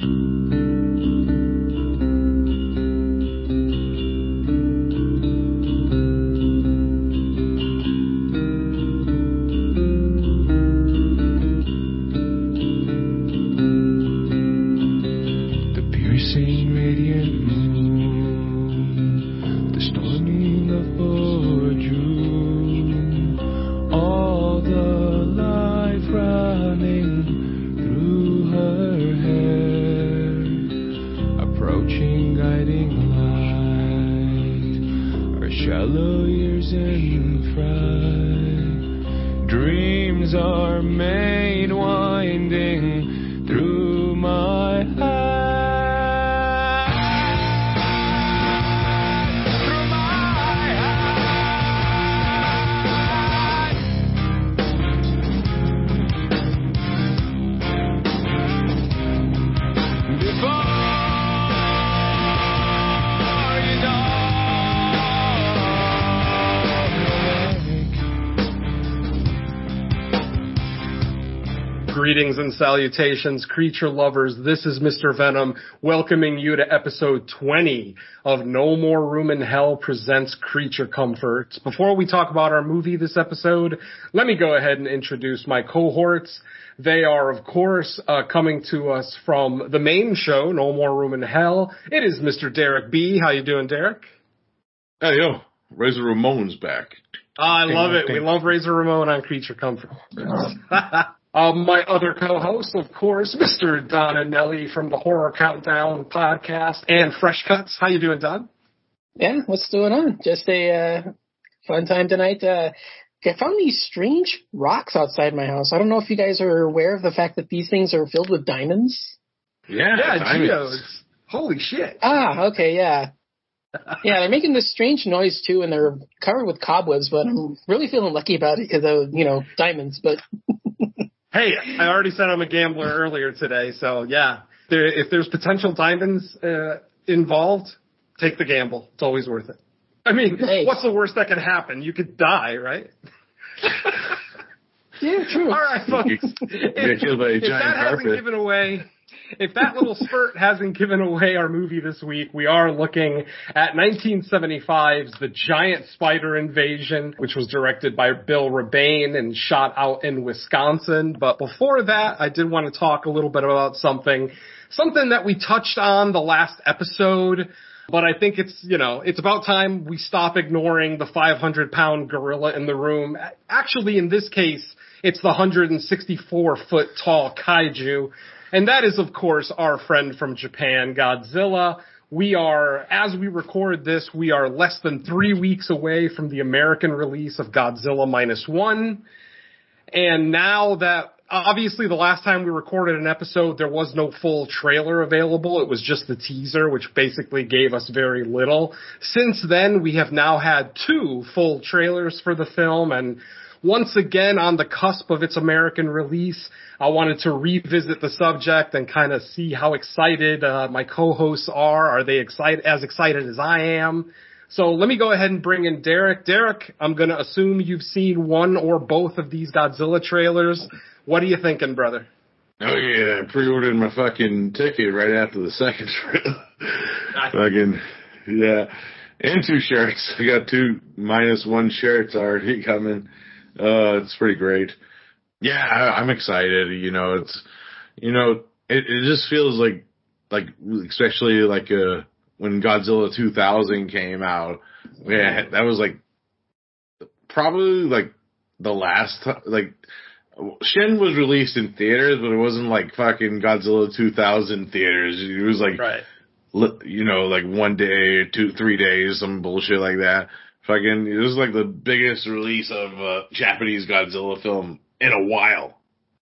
The and salutations, creature lovers. This is Mr. Venom welcoming you to episode 20 of No More Room in Hell presents Creature Comforts. Before we talk about our movie this episode, let me go ahead and introduce my cohorts. They are, of course, uh, coming to us from the main show, No More Room in Hell. It is Mr. Derek B. How you doing, Derek? Hey yo, Razor Ramon's back. I love it. We love Razor Ramon on Creature Comforts. Um, my other co-host, of course, Mr. Don Anelli from the Horror Countdown podcast and Fresh Cuts. How you doing, Don? Yeah, what's going on? Just a uh, fun time tonight. Uh, I found these strange rocks outside my house. I don't know if you guys are aware of the fact that these things are filled with diamonds. Yeah, Yeah, diamonds. Geodes. Holy shit. Ah, okay, yeah. Yeah, they're making this strange noise too, and they're covered with cobwebs. But I'm really feeling lucky about it because of you know diamonds. But Hey, I already said I'm a gambler earlier today, so yeah. There, if there's potential diamonds uh, involved, take the gamble. It's always worth it. I mean, Hey. what's the worst that could happen? You could die, right? yeah, true. All right, folks. If, killed by a if giant that hasn't given away, if that little spurt hasn't given away our movie this week, we are looking at 1975's The Giant Spider Invasion, which was directed by Bill Rebane and shot out in Wisconsin. But before that, I did want to talk a little bit about something, something that we touched on the last episode. But I think it's, you know, it's about time we stop ignoring the 500 pound gorilla in the room. Actually, in this case, it's the 164 foot tall kaiju. And that is, of course, our friend from Japan, Godzilla. We are, as we record this, we are less than three weeks away from the American release of Godzilla Minus One. And now that obviously the last time we recorded an episode, there was no full trailer available. It was just the teaser, which basically gave us very little. Since then, we have now had two full trailers for the film and once again on the cusp of its American release, I wanted to revisit the subject and kind of see how excited uh, my co-hosts are. Are they excited as excited as I am? So let me go ahead and bring in Derek. Derek, I'm going to assume you've seen one or both of these Godzilla trailers. What are you thinking, brother? Oh yeah, I pre-ordered my fucking ticket right after the second trailer. fucking yeah, and two shirts. I got two minus one shirts already coming. Uh, it's pretty great. Yeah, I, I'm excited. You know, it's you know, it, it just feels like like especially like uh when Godzilla 2000 came out. Yeah, that was like probably like the last like Shin was released in theaters, but it wasn't like fucking Godzilla 2000 theaters. It was like, Right. you know, like one day, two, three days, some bullshit like that. Fucking, it was like the biggest release of a Japanese Godzilla film in a while.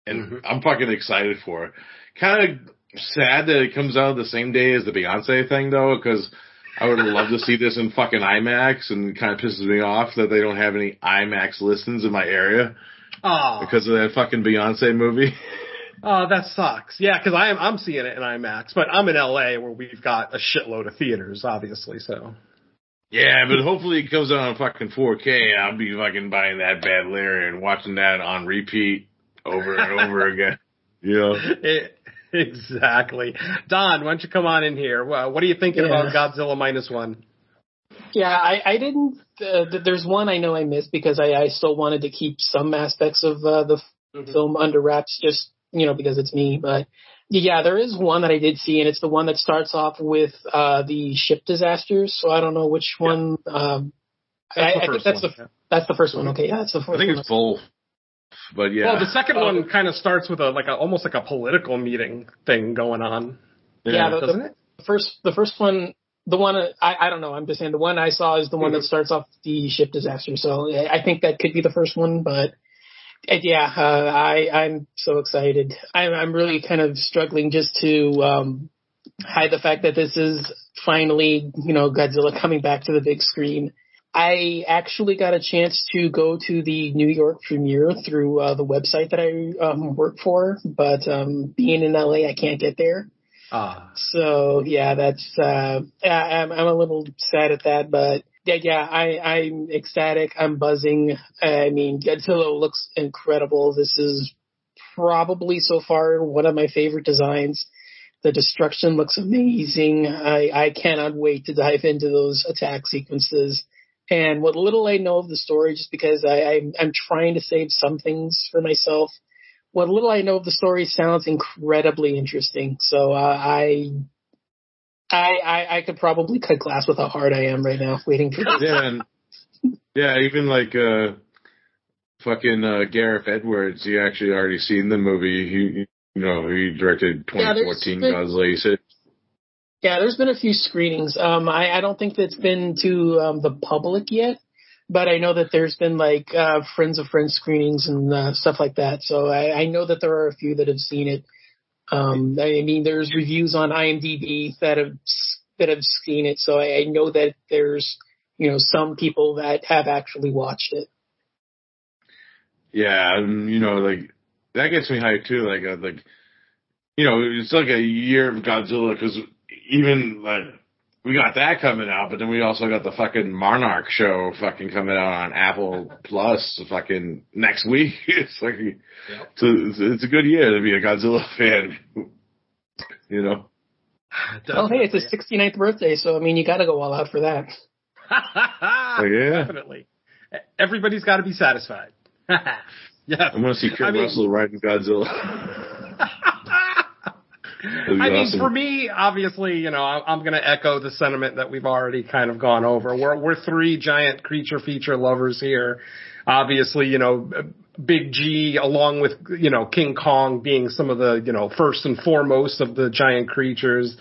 And Mhm. I'm fucking excited for it. Kind of sad that it comes out the same day as the Beyonce thing though, because I would love to see this in fucking IMAX and kind of pisses me off that they don't have any IMAX listings in my area Oh, because of that fucking Beyonce movie. oh, that sucks. Yeah, because I'm I'm seeing it in IMAX, but I'm in LA where we've got a shitload of theaters, obviously. So yeah, but hopefully it comes out on fucking 4K and I'll be fucking buying that bad Larry and watching that on repeat over and over again. You know? it, exactly. Don, why don't you come on in here? Well, what are you thinking Yeah. about Godzilla minus one? Yeah, I, I didn't. Uh, th- there's one I know I missed because I, I still wanted to keep some aspects of uh, the f- film under wraps, just you know because it's me. But yeah, there is one that I did see, and it's the one that starts off with uh, the ship disasters. So I don't know which one. Um, I, That's the I think that's one, the that's the first one. Okay, yeah, that's the first I think one. it's both. But yeah. Well, the second one kind of starts with a like a almost like a political meeting thing going on, yeah, the, doesn't the, it? the first the first one the one uh, I I don't know I'm just saying the one I saw is the one that starts off the ship disaster so I I think that could be the first one but uh, yeah uh, I I'm so excited. I'm I'm really kind of struggling just to um hide the fact that this is finally you know Godzilla coming back to the big screen. I actually got a chance to go to the New York premiere through uh, the website that I um, work for, but um, being in LA, I can't get there. Ah, So yeah, that's uh, I- I'm I'm a little sad at that, but yeah, yeah, I I'm ecstatic. I'm buzzing. I mean, Godzilla looks incredible. This is probably so far one of my favorite designs. The destruction looks amazing. I I cannot wait to dive into those attack sequences. And what little I know of the story, just because I, I'm, I'm trying to save some things for myself, what little I know of the story sounds incredibly interesting. So uh, I, I, I, I could probably cut glass with how hard I am right now, waiting for this. yeah, and, yeah, even like uh fucking uh Gareth Edwards, he actually already seen the movie. He you know, he directed 2014 been- Godzilla. He said Yeah, there's been a few screenings. Um, I, I don't think that's been to um, the public yet, but I know that there's been like uh, friends of friends screenings and uh, stuff like that. So I, I know that there are a few that have seen it. Um, I mean, there's reviews on IMDb that have that have seen it, so I, I know that there's you know some people that have actually watched it. Yeah, and you know, like that gets me hyped too. Like, uh, like you know, it's like a year of Godzilla because even like we got that coming out, but then we also got the fucking Monarch show fucking coming out on Apple Plus fucking next week. It's like, it's, a, it's, a, it's a good year to be a Godzilla fan. You know, Oh, hey, it's his 69th birthday, so I mean, you got to go all out for that. Oh, yeah. Definitely. Everybody's got to be satisfied. yeah, I want to see Kurt I mean- Russell riding Godzilla. I mean, awesome. for me, obviously, you know, I'm going to echo the sentiment that we've already kind of gone over. We're we're three giant creature feature lovers here. Obviously, you know, Big G, along with you know King Kong, being some of the you know first and foremost of the giant creatures.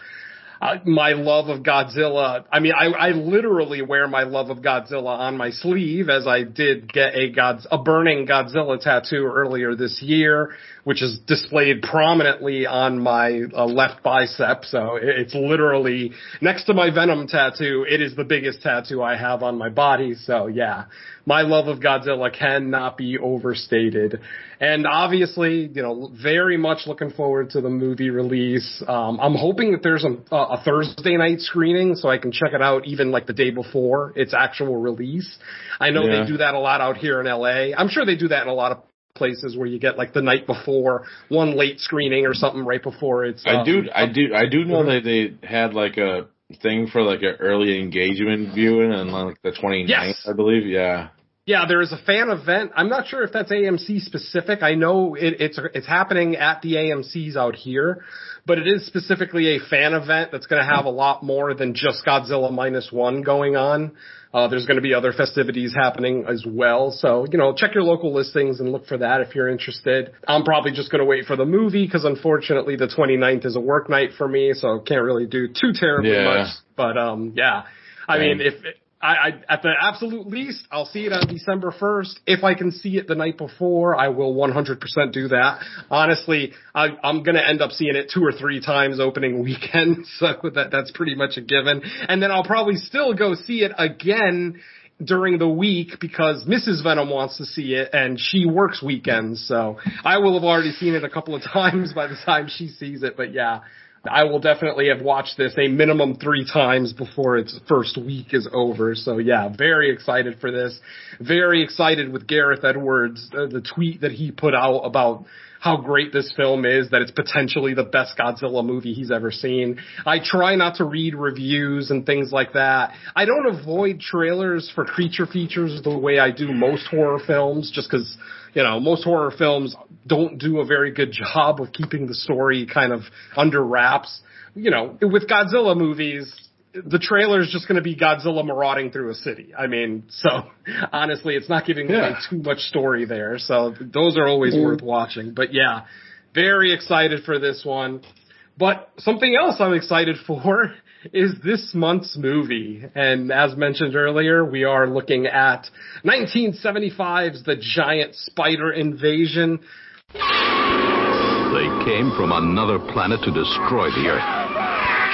Uh, my love of Godzilla. I mean, I, I literally wear my love of Godzilla on my sleeve, as I did get a God's a burning Godzilla tattoo earlier this year, which is displayed prominently on my uh, left bicep. So it- it's literally next to my Venom tattoo. It is the biggest tattoo I have on my body. So yeah, my love of Godzilla cannot be overstated. And obviously, you know, very much looking forward to the movie release. Um, I'm hoping that there's a, a Thursday night screening so I can check it out even like the day before its actual release. I know Yeah. they do that a lot out here in LA. I'm sure they do that in a lot of places where you get like the night before one late screening or something right before it's. I um, do, I do, I do know Mhm. that they had like a thing for like an early engagement viewing on like the 29th, Yes. I believe. Yeah. Yeah, there is a fan event. I'm not sure if that's AMC specific. I know it, it's it's happening at the AMC's out here, but it is specifically a fan event that's going to have a lot more than just Godzilla minus one going on. Uh, there's going to be other festivities happening as well. So, you know, check your local listings and look for that if you're interested. I'm probably just going to wait for the movie because unfortunately the 29th is a work night for me, so can't really do too terribly Yeah. much. But, um, yeah. I mean, if, I, I, at the absolute least, I'll see it on December 1st. If I can see it the night before, I will 100% do that. Honestly, I, I'm gonna end up seeing it two or three times opening weekend, so that, that's pretty much a given. And then I'll probably still go see it again during the week because Mrs. Venom wants to see it and she works weekends, so I will have already seen it a couple of times by the time she sees it, but yeah. I will definitely have watched this a minimum three times before its first week is over. So yeah, very excited for this. Very excited with Gareth Edwards, uh, the tweet that he put out about how great this film is, that it's potentially the best Godzilla movie he's ever seen. I try not to read reviews and things like that. I don't avoid trailers for creature features the way I do most horror films, just cause, you know, most horror films don't do a very good job of keeping the story kind of under wraps. You know, with Godzilla movies, the trailer is just going to be Godzilla marauding through a city. I mean, so honestly, it's not giving Yeah. too much story there. So those are always Mm. worth watching. But yeah, very excited for this one. But something else I'm excited for is this month's movie. And as mentioned earlier, we are looking at 1975's The Giant Spider Invasion. They came from another planet to destroy the Earth.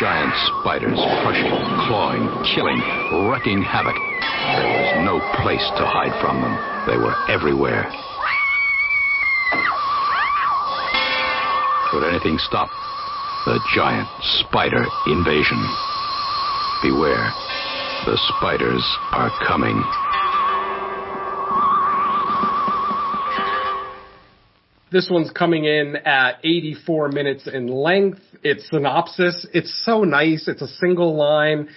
Giant spiders, crushing, clawing, killing, wrecking havoc. There was no place to hide from them. They were everywhere. Could anything stop the giant spider invasion? Beware, the spiders are coming. This one's coming in at 84 minutes in length. Its synopsis, it's so nice. It's a single line.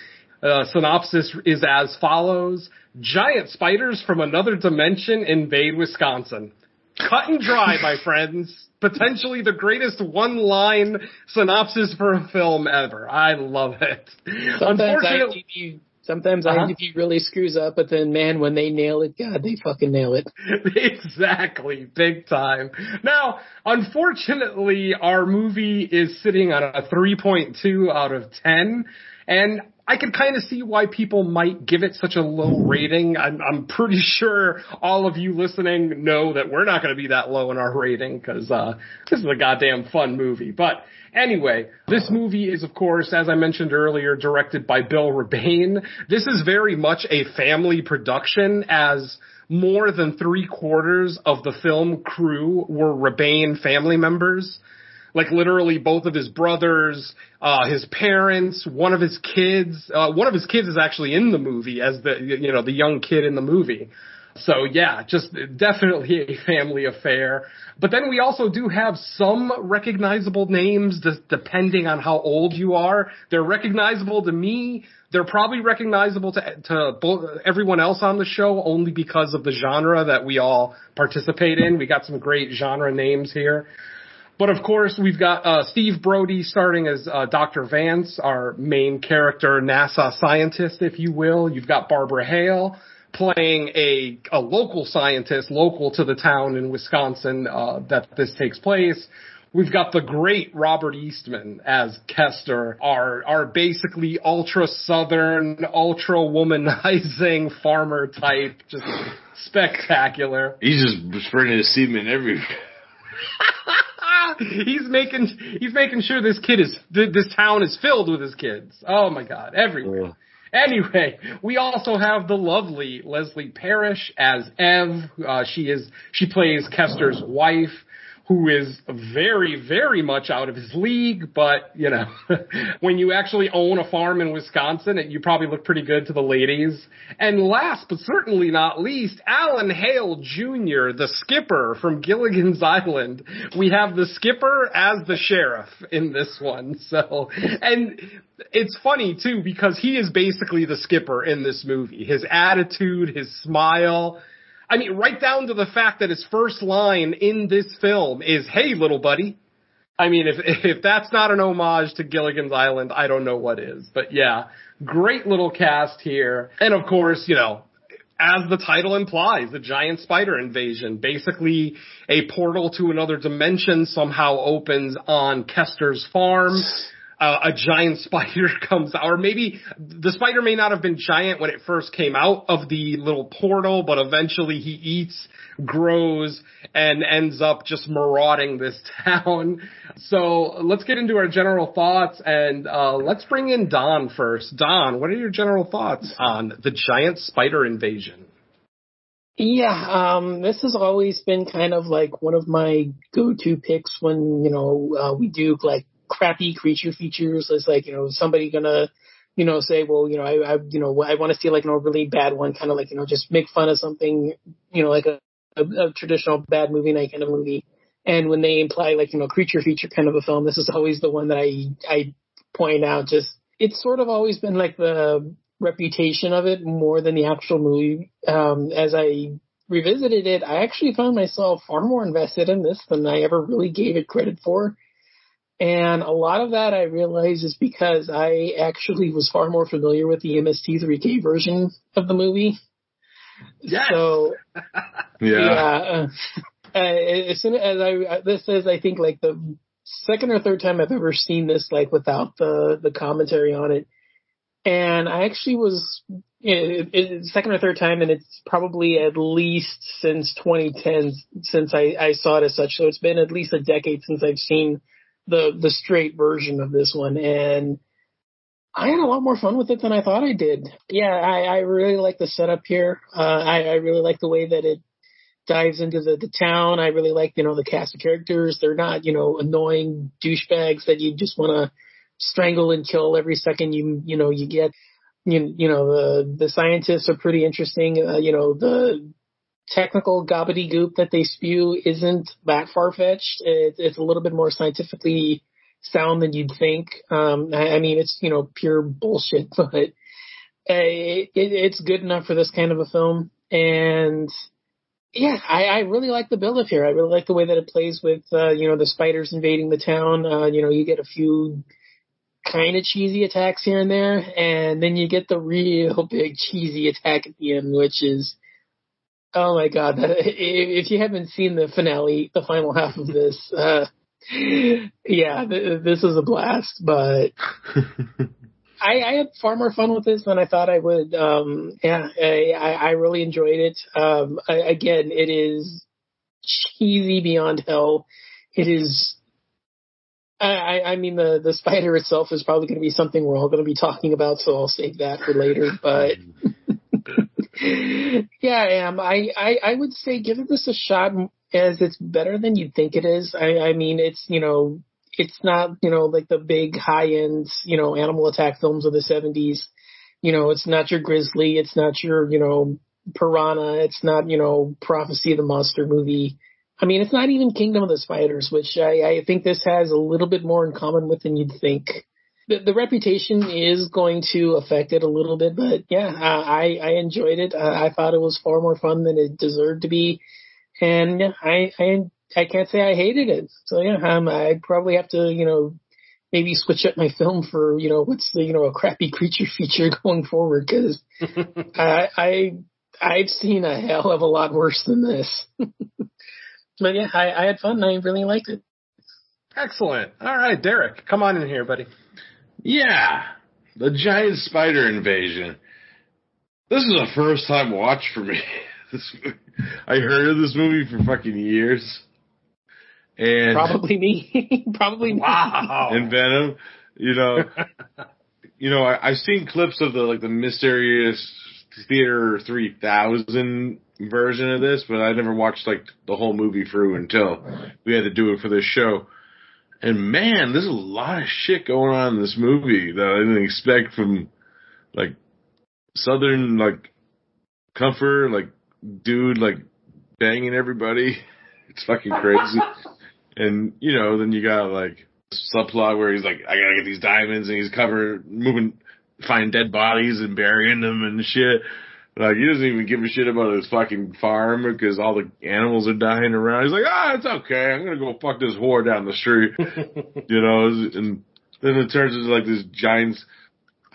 Uh, synopsis is as follows. Giant spiders from another dimension invade Wisconsin. Cut and dry, my friends. Potentially the greatest one line synopsis for a film ever. I love it. Sometimes Unfortunately, sometimes Uh-huh. IMDb really screws up, but then man, when they nail it, God, they fucking nail it. exactly, big time. Now, unfortunately, our movie is sitting on a 3.2 out of 10, and I can kind of see why people might give it such a low rating. I'm, I'm pretty sure all of you listening know that we're not going to be that low in our rating because uh, this is a goddamn fun movie. But anyway, this movie is, of course, as I mentioned earlier, directed by Bill Rebane. This is very much a family production as more than three quarters of the film crew were Rebane family members. Like literally both of his brothers, uh, his parents, one of his kids, uh, one of his kids is actually in the movie as the, you know, the young kid in the movie. So yeah, just definitely a family affair. But then we also do have some recognizable names depending on how old you are. They're recognizable to me. They're probably recognizable to, to everyone else on the show only because of the genre that we all participate in. We got some great genre names here. But of course, we've got uh, Steve Brodie starting as uh, Dr. Vance, our main character, NASA scientist, if you will. You've got Barbara Hale playing a a local scientist, local to the town in Wisconsin uh, that this takes place. We've got the great Robert Easton as Kester, our our basically ultra southern, ultra womanizing farmer type, just spectacular. He's just spreading his semen everywhere. he's making he's making sure this kid is this town is filled with his kids. Oh my god, everywhere. Anyway, we also have the lovely Leslie Parrish as Ev. Uh, she is she plays Kester's wife, who is very very much out of his league. But you know, when you actually own a farm in Wisconsin, it, you probably look pretty good to the ladies. And last but certainly not least, Alan Hale Jr., the skipper from Gilligan's Island. We have the skipper as the sheriff in this one. So, and it's funny too because he is basically the skipper in this movie. His attitude, his smile. I mean, right down to the fact that his first line in this film is, "Hey, little buddy." I mean, if if that's not an homage to Gilligan's Island, I don't know what is. But yeah, great little cast here, and of course, you know, as the title implies, the giant spider invasion. Basically, a portal to another dimension somehow opens on Kester's farm. Uh, a giant spider comes out, or maybe the spider may not have been giant when it first came out of the little portal, but eventually he eats, grows, and ends up just marauding this town. So let's get into our general thoughts, and uh, let's bring in Don first. Don, what are your general thoughts on the giant spider invasion? Yeah, um, this has always been kind of like one of my go-to picks when, you know, uh, we do like crappy creature features. It's like you know somebody gonna you know say well you know I, I you know I want to see like an overly bad one, kind of like you know just make fun of something you know like a, a, a traditional bad movie night kind of movie. And when they imply like you know creature feature kind of a film, this is always the one that I I point out. Just it's sort of always been like the reputation of it more than the actual movie. Um, as I revisited it, I actually found myself far more invested in this than I ever really gave it credit for. And a lot of that I realize is because I actually was far more familiar with the MST3K version of the movie. Yes. So Yeah. yeah. Uh, as soon as I, this is, I think, like the second or third time I've ever seen this, like without the the commentary on it. And I actually was it, it, second or third time, and it's probably at least since 2010 since I, I saw it as such. So it's been at least a decade since I've seen the the straight version of this one, and I had a lot more fun with it than I thought I did. Yeah, I, I really like the setup here. Uh, I, I really like the way that it dives into the, the town. I really like, you know, the cast of characters. They're not, you know, annoying douchebags that you just want to strangle and kill every second you, you know, you get. You, you know, the, the scientists are pretty interesting. Uh, you know, the technical gobbledygook that they spew isn't that far fetched. It, it's a little bit more scientifically sound than you'd think. Um, I, I mean, it's, you know, pure bullshit, but uh, it, it's good enough for this kind of a film. And yeah, I, I really like the build up here. I really like the way that it plays with, uh, you know, the spiders invading the town. Uh, you know, you get a few kind of cheesy attacks here and there, and then you get the real big cheesy attack at the end, which is, oh my god, if you haven't seen the finale, the final half of this, uh, yeah, this is a blast, but I, I had far more fun with this than I thought I would. Um, yeah, I, I really enjoyed it. Um, I, again, it is cheesy beyond hell. It is. I, I mean, the the spider itself is probably going to be something we're all going to be talking about, so I'll save that for later. But yeah, I am. I, I I would say give this a shot, as it's better than you think it is. I I mean, it's you know it's not, you know, like the big high end, you know, animal attack films of the 70s. You know, it's not your Grizzly. It's not your, you know, Piranha. It's not, you know, Prophecy of the Monster movie. I mean, it's not even Kingdom of the Spiders, which I, I think this has a little bit more in common with than you'd think. The, the reputation is going to affect it a little bit, but yeah, I, I enjoyed it. I, I thought it was far more fun than it deserved to be. And I, I I can't say I hated it. So yeah, um, I'd probably have to, you know, maybe switch up my film for, you know, what's the, you know, a crappy creature feature going forward because I, I, I've seen a hell of a lot worse than this. but yeah, I, I had fun. I really liked it. Excellent. All right, Derek, come on in here, buddy. Yeah, the giant spider invasion. This is a first time watch for me. This, I heard of this movie for fucking years. And Probably me. probably me. Wow. and Venom, you know, you know, I, I've seen clips of the like the mysterious Theater 3000 version of this, but I never watched like the whole movie through until we had to do it for this show. And man, there's a lot of shit going on in this movie that I didn't expect from like Southern like comfort, like dude like banging everybody. It's fucking crazy. and you know, then you got like subplot where he's like, I gotta get these diamonds, and he's covering, moving, finding dead bodies and burying them and shit. Like he doesn't even give a shit about his fucking farm because all the animals are dying around. He's like, ah, it's okay. I'm gonna go fuck this whore down the street, you know. And then it turns into like this giant.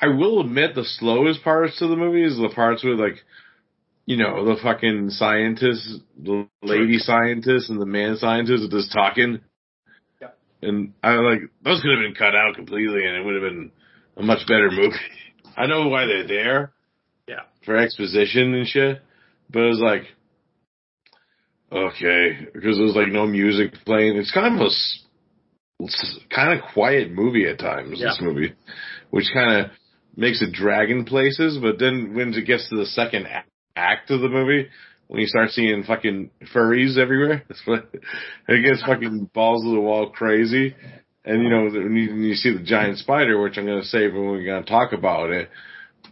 I will admit the slowest parts to the movie is the parts with like, you know, the fucking scientists, the lady scientist and the man scientist are just talking. Yeah. And I like those could have been cut out completely, and it would have been a much better movie. I know why they're there Yeah. for exposition and shit, but it was like, okay, because there was like no music playing. It's kind of a kind of quiet movie at times. This movie, which kind of makes it drag in places, but then when it gets to the second act of the movie. When you start seeing fucking furries everywhere, it gets fucking balls to the wall crazy, and you know when you, when you see the giant spider, which I'm going to save when we're going to talk about it,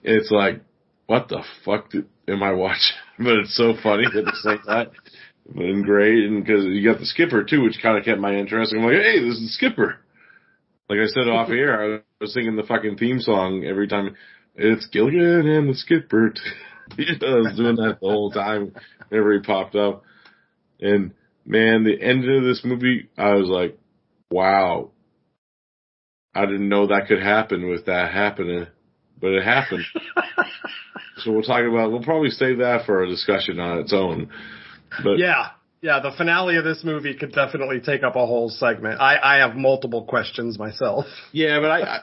it's like, what the fuck did, am I watching? but it's so funny at the same time. And great, and because you got the skipper too, which kind of kept my interest. I'm like, hey, this is the skipper. Like I said off air, I was singing the fucking theme song every time. It's Gilligan and the skipper. I was doing that the whole time whenever he popped up. And man, the end of this movie, I was like, wow. I didn't know that could happen with that happening, but it happened. so we'll talk about, we'll probably save that for a discussion on its own. But Yeah. Yeah, the finale of this movie could definitely take up a whole segment. I, I have multiple questions myself. Yeah, but I, I,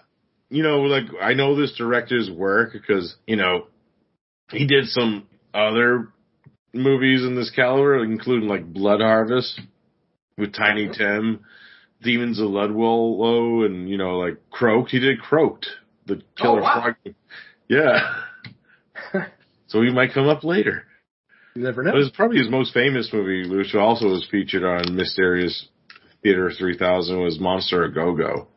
you know, like I know this director's work because you know he did some other movies in this caliber, including like Blood Harvest with Tiny Tim, Demons of Ludlow, and you know like Croaked. He did Croaked, the killer Oh, wow. frog. Yeah. so he might come up later. You never know. But it's probably his most famous movie, which also was featured on Mysterious Theater 3000, was Monster a Go Go.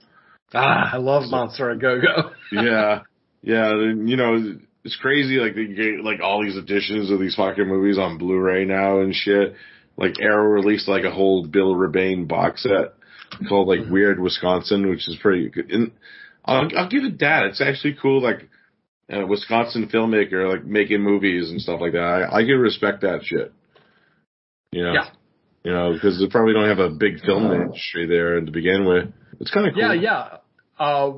Ah, I love Monster a Go Go. yeah, yeah. You know, it's crazy. Like they get like all these editions of these fucking movies on Blu-ray now and shit. Like Arrow released like a whole Bill Rebane box set called like Weird Wisconsin, which is pretty good. And I'll, I'll give it that. It's actually cool. Like a Wisconsin filmmaker, like making movies and stuff like that. I, I can respect that shit. You know. Yeah. You know, because they probably don't have a big film industry there to begin with. It's kind of cool. Yeah, yeah. Uh,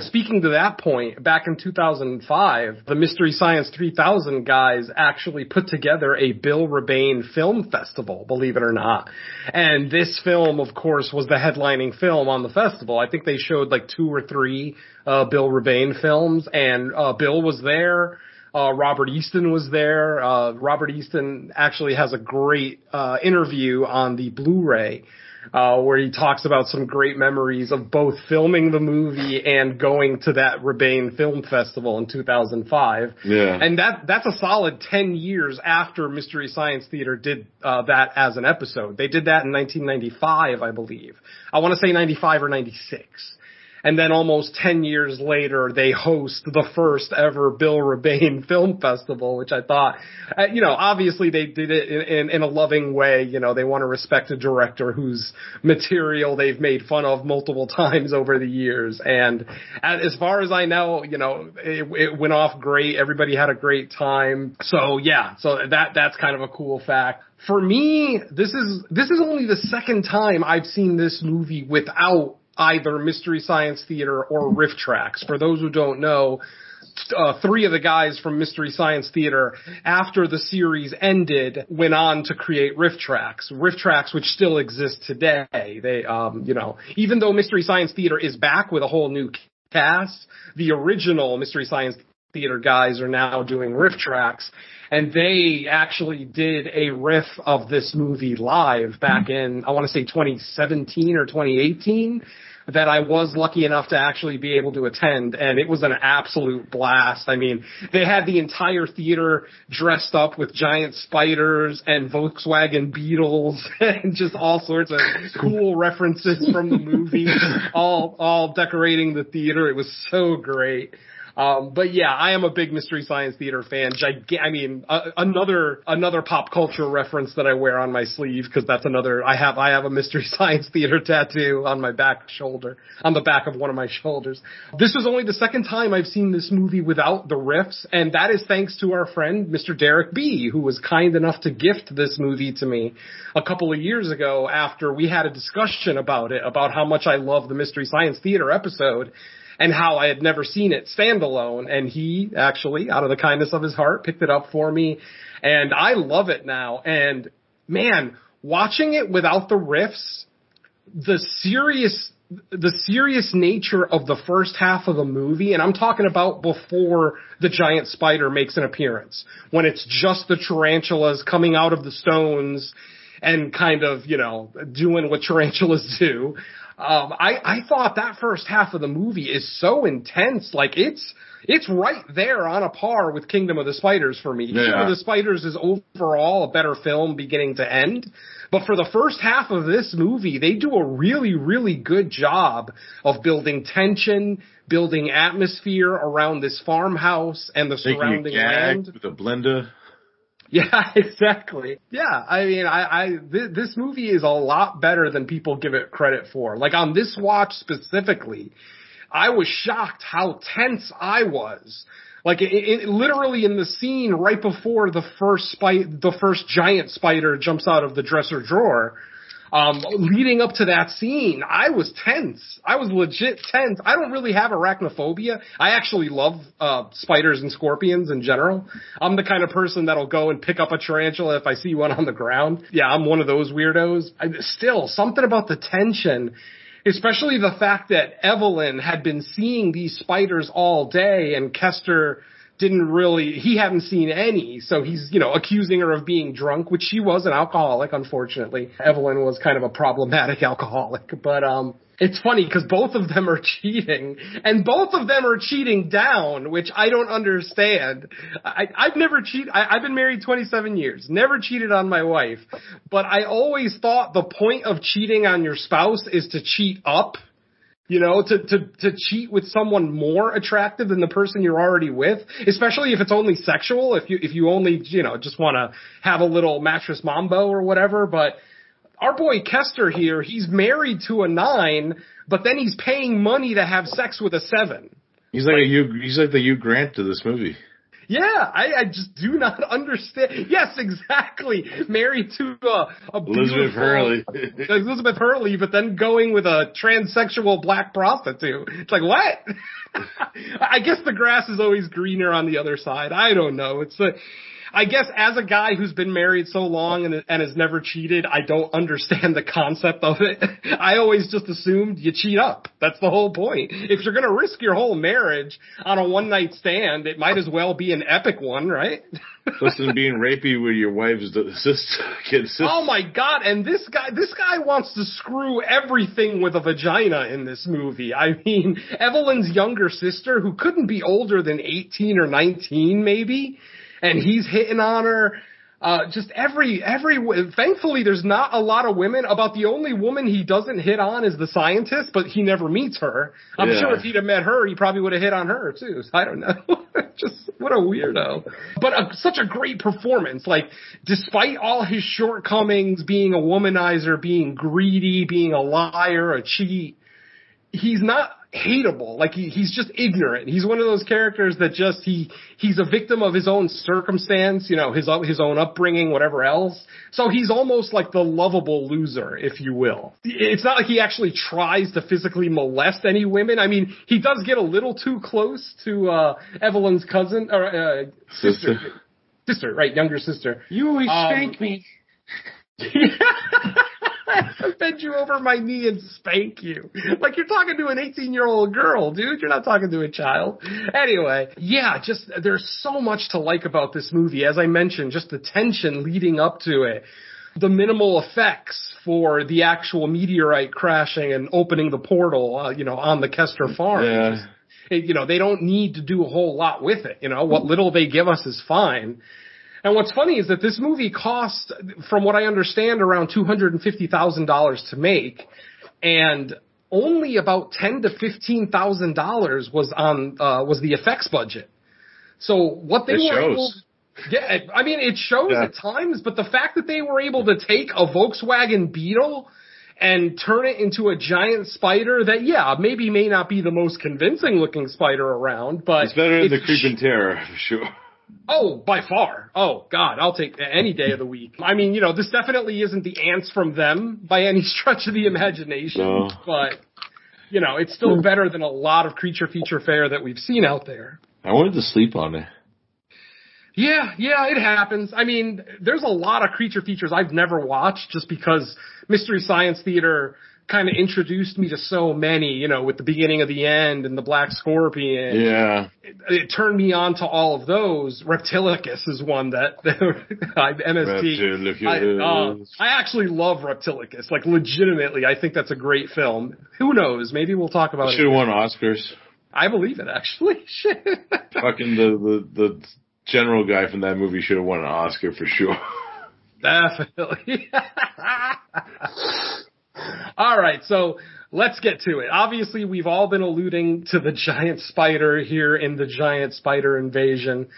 speaking to that point, back in 2005, the Mystery Science 3000 guys actually put together a Bill Rebane film festival, believe it or not. And this film, of course, was the headlining film on the festival. I think they showed like two or three uh, Bill Rebane films, and uh, Bill was there. Uh, Robert Easton was there. Uh, Robert Easton actually has a great uh, interview on the Blu-ray uh, where he talks about some great memories of both filming the movie and going to that Rebane Film Festival in 2005. Yeah. And that that's a solid 10 years after Mystery Science Theater did uh, that as an episode. They did that in 1995, I believe. I want to say 95 or 96. And then almost 10 years later, they host the first ever Bill Rebane Film Festival, which I thought, uh, you know, obviously they did it in, in, in a loving way. You know, they want to respect a director whose material they've made fun of multiple times over the years. And as as far as I know, you know, it, it went off great. Everybody had a great time. So yeah, so that, that's kind of a cool fact. For me, this is, this is only the second time I've seen this movie without either Mystery Science Theater or RiffTrax. For those who don't know, uh, three of the guys from Mystery Science Theater, after the series ended, went on to create RiffTrax. Riff Tracks, which still exists today. They, um, you know, even though Mystery Science Theater is back with a whole new cast, the original Mystery Science Theater guys are now doing RiffTrax. And they actually did a riff of this movie live back in, I want to say 2017 or 2018 that I was lucky enough to actually be able to attend and it was an absolute blast. I mean, they had the entire theater dressed up with giant spiders and Volkswagen Beetles and just all sorts of cool references from the movie all all decorating the theater. It was so great. Um, but yeah, I am a big Mystery Science Theater fan. Giga- I mean, uh, another another pop culture reference that I wear on my sleeve because that's another. I have I have a Mystery Science Theater tattoo on my back shoulder, on the back of one of my shoulders. This is only the second time I've seen this movie without the riffs, and that is thanks to our friend Mr. Derek B, who was kind enough to gift this movie to me a couple of years ago after we had a discussion about it, about how much I love the Mystery Science Theater episode and how I had never seen it standalone. And he actually, out of the kindness of his heart, picked it up for me. And I love it now. And man, watching it without the riffs, the serious, the serious nature of the first half of the movie, and I'm talking about before the giant spider makes an appearance, when it's just the tarantulas coming out of the stones and kind of, you know, doing what tarantulas do. Um, I, I thought that first half of the movie is so intense. Like it's, it's right there on a par with Kingdom of the Spiders for me. Yeah. Kingdom of the Spiders is overall a better film beginning to end. But for the first half of this movie, they do a really, really good job of building tension, building atmosphere around this farmhouse and the Making surrounding land. with a blender. Yeah, exactly. Yeah, I mean, I, I th- this movie is a lot better than people give it credit for. Like on this watch specifically, I was shocked how tense I was. Like it, it, literally in the scene right before the first spite, the first giant spider jumps out of the dresser drawer. Um, leading up to that scene, I was tense. I was legit tense. I don't really have arachnophobia. I actually love uh, spiders and scorpions in general. I'm the kind of person that'll go and pick up a tarantula if I see one on the ground. Yeah, I'm one of those weirdos. I, still, something about the tension especially the fact that Evelyn had been seeing these spiders all day and Kester didn't really, he hadn't seen any, so he's, you know, accusing her of being drunk, which she was an alcoholic, unfortunately. Evelyn was kind of a problematic alcoholic, but, um, it's funny because both of them are cheating, and both of them are cheating down, which I don't understand. I, I've never cheated. I've been married 27 years, never cheated on my wife, but I always thought the point of cheating on your spouse is to cheat up. You know, to, to, to cheat with someone more attractive than the person you're already with, especially if it's only sexual, if you, if you only, you know, just want to have a little mattress mambo or whatever, but our boy Kester here, he's married to a nine, but then he's paying money to have sex with a seven. He's like, a Hugh, he's like the Hugh Grant to this movie. Yeah, I, I just do not understand. Yes, exactly. Married to a, a Elizabeth Hurley. Elizabeth Hurley, but then going with a transsexual black prostitute. It's like what? I guess the grass is always greener on the other side. I don't know. It's a. I guess as a guy who's been married so long and, and has never cheated, I don't understand the concept of it. I always just assumed you cheat up. That's the whole point. If you're gonna risk your whole marriage on a one night stand, it might as well be an epic one, right? Listen, being rapey with your wife's sister, kid's sister. Oh my god, and this guy, this guy wants to screw everything with a vagina in this movie. I mean, Evelyn's younger sister, who couldn't be older than 18 or 19 maybe, and he's hitting on her. Uh, just every, every, thankfully there's not a lot of women. About the only woman he doesn't hit on is the scientist, but he never meets her. I'm Yeah. sure if he'd have met her, he probably would have hit on her too. So I don't know. just, what a weirdo. But uh such a great performance. Like, despite all his shortcomings, being a womanizer, being greedy, being a liar, a cheat, he's not hateable. Like he, he's just ignorant. He's one of those characters that just he he's a victim of his own circumstance, you know, his his own upbringing, whatever else. So he's almost like the lovable loser, if you will. It's not like he actually tries to physically molest any women. I mean, he does get a little too close to uh Evelyn's cousin or uh, sister. Sister. Sister, right, younger sister. You always Um, spank me. I bend you over my knee and spank you. Like you're talking to an 18 year old girl, dude. You're not talking to a child. Anyway, yeah, just there's so much to like about this movie. As I mentioned, just the tension leading up to it. The minimal effects for the actual meteorite crashing and opening the portal, uh, you know, on the Kester farm. Yeah. It- you know, they don't need to do a whole lot with it. You know, what little they give us is fine. And what's funny is that this movie cost, from what I understand, around two hundred and fifty thousand dollars to make, and only about ten to fifteen thousand dollars was on uh, was the effects budget. So what they It were shows. able, yeah, I mean it shows Yeah. at times, but the fact that they were able to take a Volkswagen Beetle and turn it into a giant spider that yeah maybe may not be the most convincing looking spider around, but It's better than the it's- Creeping Terror, for sure. Oh, by far. Oh, God, I'll take any day of the week. I mean, you know, this definitely isn't the ants from them by any stretch of the imagination, No. but, you know, it's still better than a lot of creature feature fare that we've seen out there. I wanted to sleep on it. Yeah, yeah, it happens. I mean, there's a lot of creature features I've never watched just because Mystery Science Theater kind of introduced me to so many, you know, with the beginning of the end and the Black Scorpion. Yeah. It, it turned me on to all of those. Reptilicus is one that MST. I, uh, I actually love Reptilicus. Like legitimately, I think that's a great film. Who knows? Maybe we'll talk about it. Should have won Oscars. I believe it actually. Shit. Fucking the, the the general guy from that movie should have won an Oscar for sure. Definitely. all right, so let's get to it. Obviously, we've all been alluding to the giant spider here in the giant spider invasion.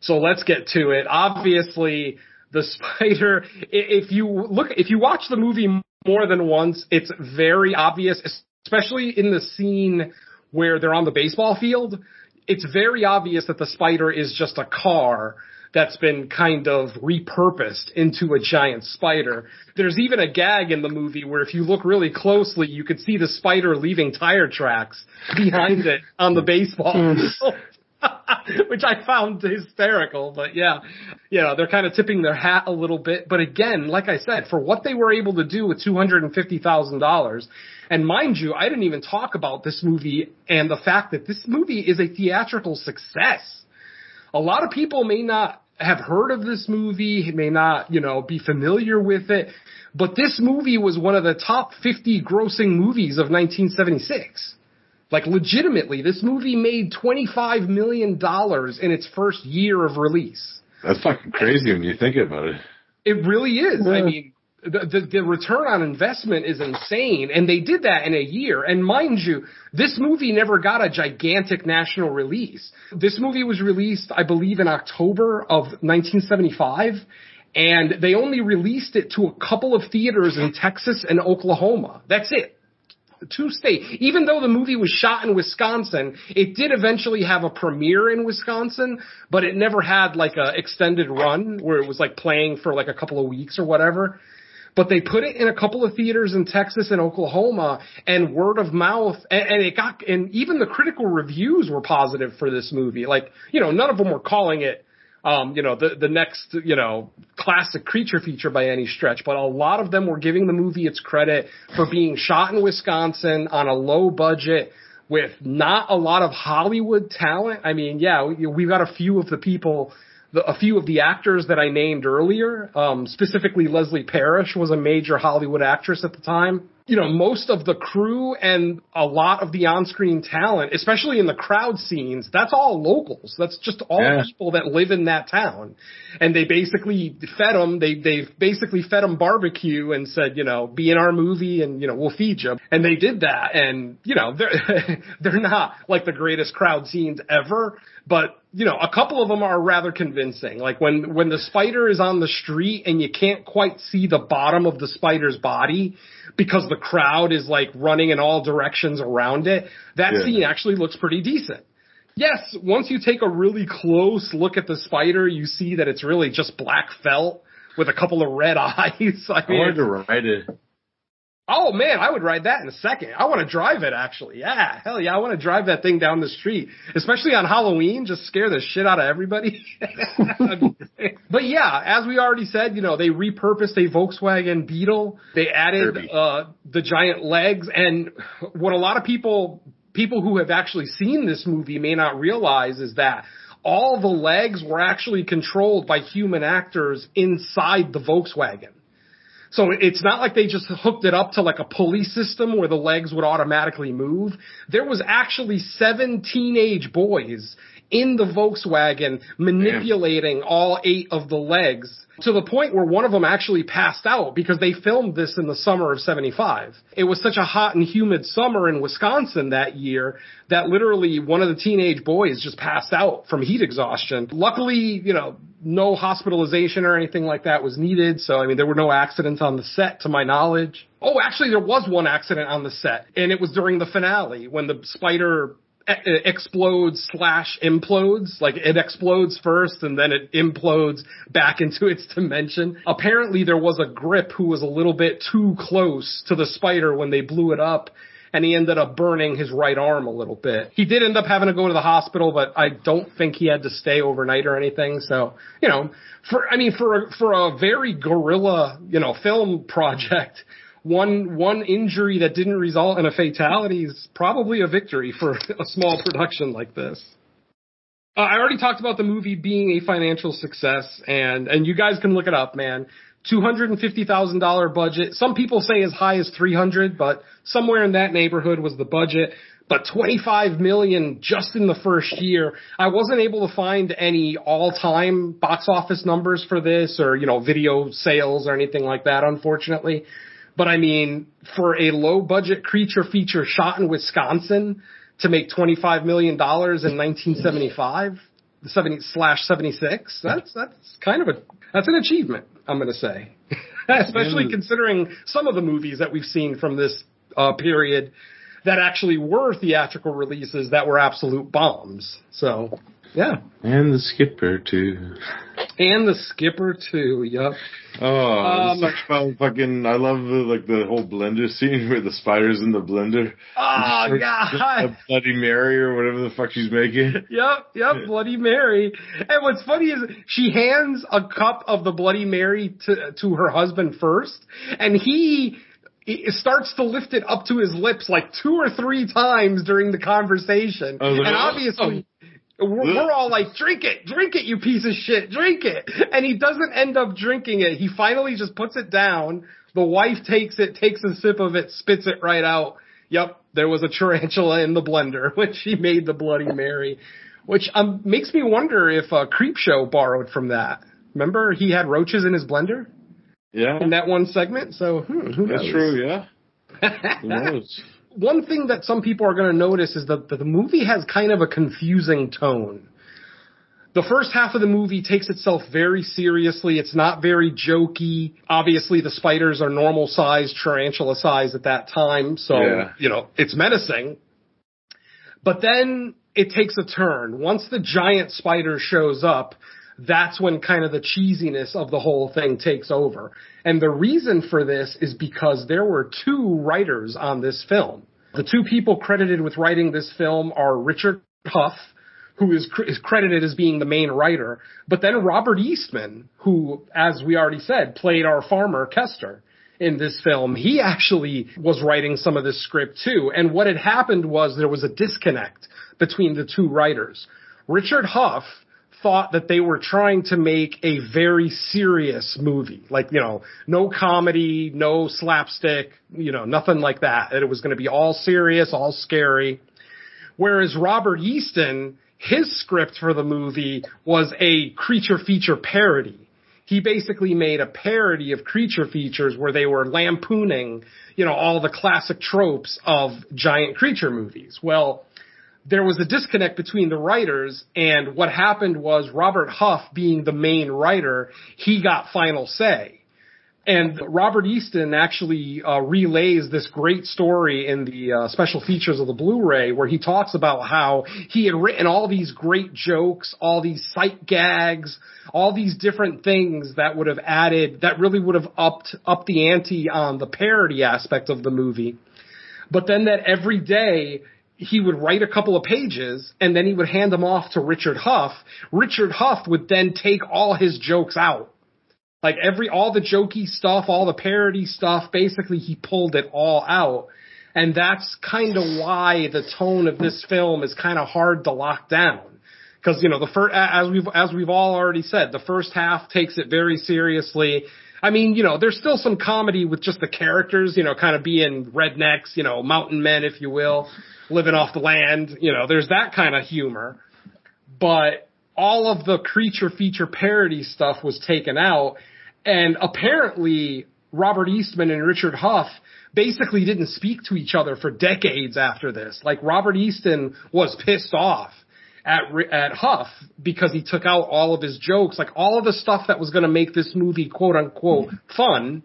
So let's get to it. Obviously, the spider, if you look, if you watch the movie more than once, it's very obvious, especially in the scene where they're on the baseball field. It's very obvious that the spider is just a car that's been kind of repurposed into a giant spider. There's even a gag in the movie where if you look really closely, you could see the spider leaving tire tracks behind it on the baseball. Hmm. Which I found hysterical, but yeah, you know, they're kind of tipping their hat a little bit. But again, like I said, for what they were able to do with $250,000, and mind you, I didn't even talk about this movie and the fact that this movie is a theatrical success a lot of people may not have heard of this movie, may not, you know, be familiar with it, but this movie was one of the top 50 grossing movies of 1976. Like legitimately, this movie made 25 million dollars in its first year of release. That's fucking crazy when you think about it. It really is. I mean, the, the, return on investment is insane, and they did that in a year. And mind you, this movie never got a gigantic national release. This movie was released, I believe, in October of 1975, and they only released it to a couple of theaters in Texas and Oklahoma. That's it two state. Even though the movie was shot in Wisconsin, it did eventually have a premiere in Wisconsin, but it never had like a extended run where it was like playing for like a couple of weeks or whatever. But they put it in a couple of theaters in Texas and Oklahoma and word of mouth and, and it got, and even the critical reviews were positive for this movie. Like, you know, none of them were calling it um, you know, the, the next, you know, classic creature feature by any stretch, but a lot of them were giving the movie its credit for being shot in Wisconsin on a low budget with not a lot of Hollywood talent. I mean, yeah, we, we've got a few of the people, the, a few of the actors that I named earlier, um, specifically Leslie Parrish was a major Hollywood actress at the time. You know, most of the crew and a lot of the on-screen talent, especially in the crowd scenes, that's all locals. That's just all Yeah. people that live in that town. And they basically fed them, they, they basically fed them barbecue and said, you know, be in our movie and, you know, we'll feed you. And they did that. And, you know, they're, they're not like the greatest crowd scenes ever, but, you know, a couple of them are rather convincing. Like when, when the spider is on the street and you can't quite see the bottom of the spider's body because the crowd is like running in all directions around it, that Yeah. scene actually looks pretty decent. Yes, once you take a really close look at the spider, you see that it's really just black felt with a couple of red eyes. I I mean, wanted to ride it. Oh man, I would ride that in a second. I want to drive it actually. Yeah, hell yeah, I want to drive that thing down the street, especially on Halloween. Just scare the shit out of everybody. That'd be great. but yeah, as we already said, you know, they repurposed a Volkswagen Beetle. They added uh, the giant legs, and what a lot of people people who have actually seen this movie may not realize is that all the legs were actually controlled by human actors inside the Volkswagen. So it's not like they just hooked it up to like a pulley system where the legs would automatically move. There was actually seven teenage boys in the Volkswagen manipulating all eight of the legs to the point where one of them actually passed out because they filmed this in the summer of 75. It was such a hot and humid summer in Wisconsin that year that literally one of the teenage boys just passed out from heat exhaustion. Luckily, you know, no hospitalization or anything like that was needed. So, I mean, there were no accidents on the set to my knowledge. Oh, actually, there was one accident on the set and it was during the finale when the spider explodes slash implodes. Like it explodes first and then it implodes back into its dimension. Apparently there was a grip who was a little bit too close to the spider when they blew it up and he ended up burning his right arm a little bit. He did end up having to go to the hospital, but I don't think he had to stay overnight or anything. So, you know, for, I mean, for a, for a very guerrilla, you know, film project, one one injury that didn't result in a fatality is probably a victory for a small production like this. Uh, I already talked about the movie being a financial success, and and you guys can look it up, man. Two hundred and fifty thousand dollar budget. Some people say as high as three hundred, but somewhere in that neighborhood was the budget. But twenty five million just in the first year. I wasn't able to find any all time box office numbers for this, or you know, video sales or anything like that, unfortunately. But I mean, for a low budget creature feature shot in Wisconsin to make $25 million in 1975, 70 slash 76, that's, that's kind of a, that's an achievement, I'm going to say. Especially considering some of the movies that we've seen from this uh, period that actually were theatrical releases that were absolute bombs. So, yeah. And the skipper too. And the skipper too, yep. Oh, Um, such fun fucking! I love the like the whole blender scene where the spiders in the blender. Oh, God. Bloody Mary or whatever the fuck she's making. Yep, yep, Bloody Mary. And what's funny is she hands a cup of the Bloody Mary to to her husband first, and he he starts to lift it up to his lips like two or three times during the conversation. I was like, and "Oh." obviously we're, we're all like, drink it, drink it, you piece of shit, drink it. And he doesn't end up drinking it. He finally just puts it down. The wife takes it, takes a sip of it, spits it right out. Yep, there was a tarantula in the blender when she made the Bloody Mary, which um, makes me wonder if uh, Creepshow borrowed from that. Remember, he had roaches in his blender Yeah, in that one segment. So hmm, who knows? that's true. Yeah, who knows? one thing that some people are going to notice is that the movie has kind of a confusing tone. The first half of the movie takes itself very seriously. It's not very jokey. Obviously, the spiders are normal size, tarantula size at that time. So, Yeah. you know, it's menacing. But then it takes a turn. Once the giant spider shows up, that's when kind of the cheesiness of the whole thing takes over. And the reason for this is because there were two writers on this film. The two people credited with writing this film are Richard Huff, who is, cr- is credited as being the main writer, but then Robert Easton, who, as we already said, played our farmer Kester in this film. He actually was writing some of this script too. And what had happened was there was a disconnect between the two writers. Richard Huff thought that they were trying to make a very serious movie. Like, you know, no comedy, no slapstick, you know, nothing like that. That it was going to be all serious, all scary. Whereas Robert Easton, his script for the movie was a creature feature parody. He basically made a parody of creature features where they were lampooning, you know, all the classic tropes of giant creature movies. Well, there was a disconnect between the writers and what happened was Robert Huff being the main writer, he got final say. And Robert Easton actually uh, relays this great story in the uh, special features of the Blu-ray where he talks about how he had written all these great jokes, all these sight gags, all these different things that would have added, that really would have upped, upped the ante on the parody aspect of the movie. But then that every day he would write a couple of pages and then he would hand them off to Richard Huff. Richard Huff would then take all his jokes out. Like every, all the jokey stuff, all the parody stuff, basically he pulled it all out. And that's kind of why the tone of this film is kind of hard to lock down. Cause, you know, the first, as we've, as we've all already said, the first half takes it very seriously. I mean, you know, there's still some comedy with just the characters, you know, kind of being rednecks, you know, mountain men, if you will, living off the land. You know, there's that kind of humor. But all of the creature feature parody stuff was taken out. And apparently Robert Easton and Richard Huff basically didn't speak to each other for decades after this. Like Robert Easton was pissed off at at Huff because he took out all of his jokes, like all of the stuff that was going to make this movie quote unquote fun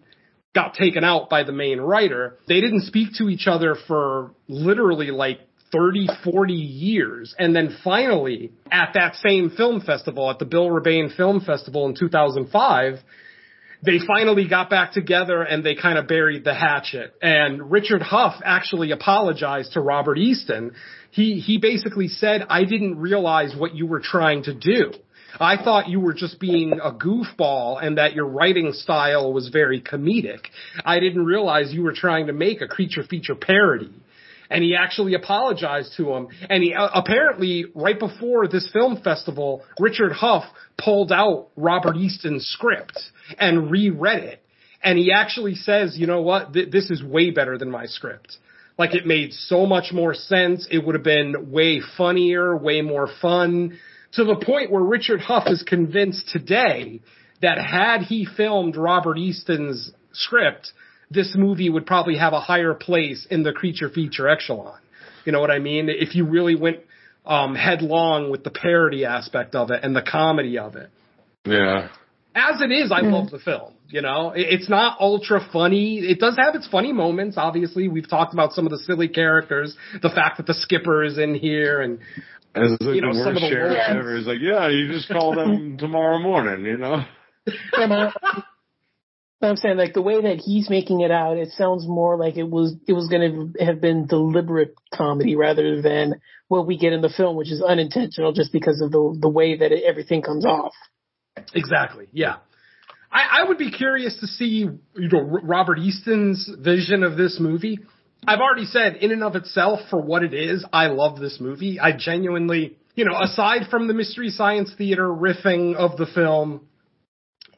got taken out by the main writer. They didn't speak to each other for literally like 30, 40 years. And then finally, at that same film festival, at the Bill Rebane Film Festival in 2005, they finally got back together and they kind of buried the hatchet. And Richard Huff actually apologized to Robert Easton. He, he basically said, I didn't realize what you were trying to do. I thought you were just being a goofball and that your writing style was very comedic. I didn't realize you were trying to make a creature feature parody. And he actually apologized to him. And he uh, apparently, right before this film festival, Richard Huff pulled out Robert Easton's script and reread it. And he actually says, you know what, Th- this is way better than my script. Like it made so much more sense. It would have been way funnier, way more fun to the point where Richard Huff is convinced today that had he filmed Robert Easton's script, this movie would probably have a higher place in the creature feature echelon. You know what I mean? If you really went um, headlong with the parody aspect of it and the comedy of it. Yeah. As it is, I mm-hmm. love the film. You know, it's not ultra funny. It does have its funny moments. Obviously, we've talked about some of the silly characters, the fact that the skipper is in here, and As like You know, the some of worst the sheriff worst- ever. He's like, yeah, you just call them tomorrow morning, you know? Yeah, man. But I'm saying like the way that he's making it out, it sounds more like it was it was going to have been deliberate comedy rather than what we get in the film, which is unintentional just because of the the way that it, everything comes off. Exactly. Yeah. I, I would be curious to see, you know, Robert Easton's vision of this movie. I've already said, in and of itself, for what it is, I love this movie. I genuinely, you know, aside from the Mystery Science Theater riffing of the film,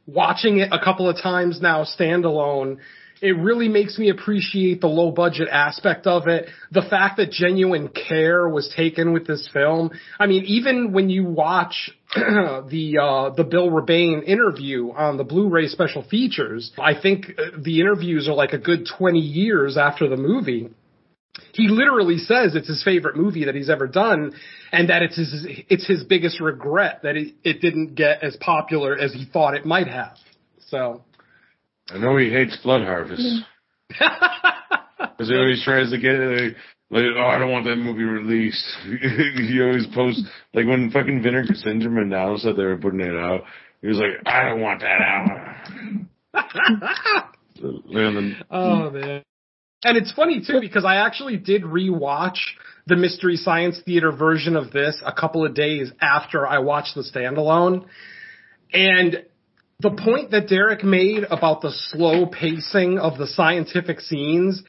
watching it a couple of times now standalone, it really makes me appreciate the low budget aspect of it. The fact that genuine care was taken with this film. I mean, even when you watch the uh, the Bill Rebane interview on the Blu-ray special features, I think uh, the interviews are like a good 20 years after the movie. He literally says it's his favorite movie that he's ever done, and that it's his it's his biggest regret that it, it didn't get as popular as he thought it might have. So I know he hates Blood Harvest. Because he always tries to get it. Like, oh, I don't want that movie released. he always posts, like when fucking Vinegar Syndrome announced that they were putting it out, he was like, I don't want that out. then, Oh man. And it's funny too because I actually did rewatch the Mystery Science Theater version of this a couple of days after I watched the standalone. And the point that Derek made about the slow pacing of the scientific scenes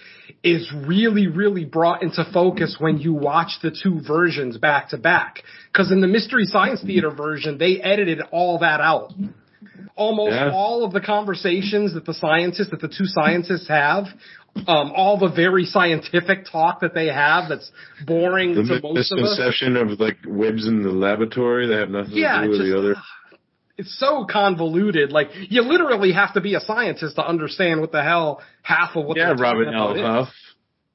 is really, really brought into focus when you watch the two versions back to back. Cause in the Mystery Science Theater version, they edited all that out almost Yeah. all of the conversations that the scientists, that the two scientists have, um, all the very scientific talk that they have that's boring the to most of us. misconception of like webs in the laboratory that have nothing Yeah, to do with just, the other. It's so convoluted. Like you literally have to be a scientist to understand what the hell half of what Yeah, Robin L. Huff.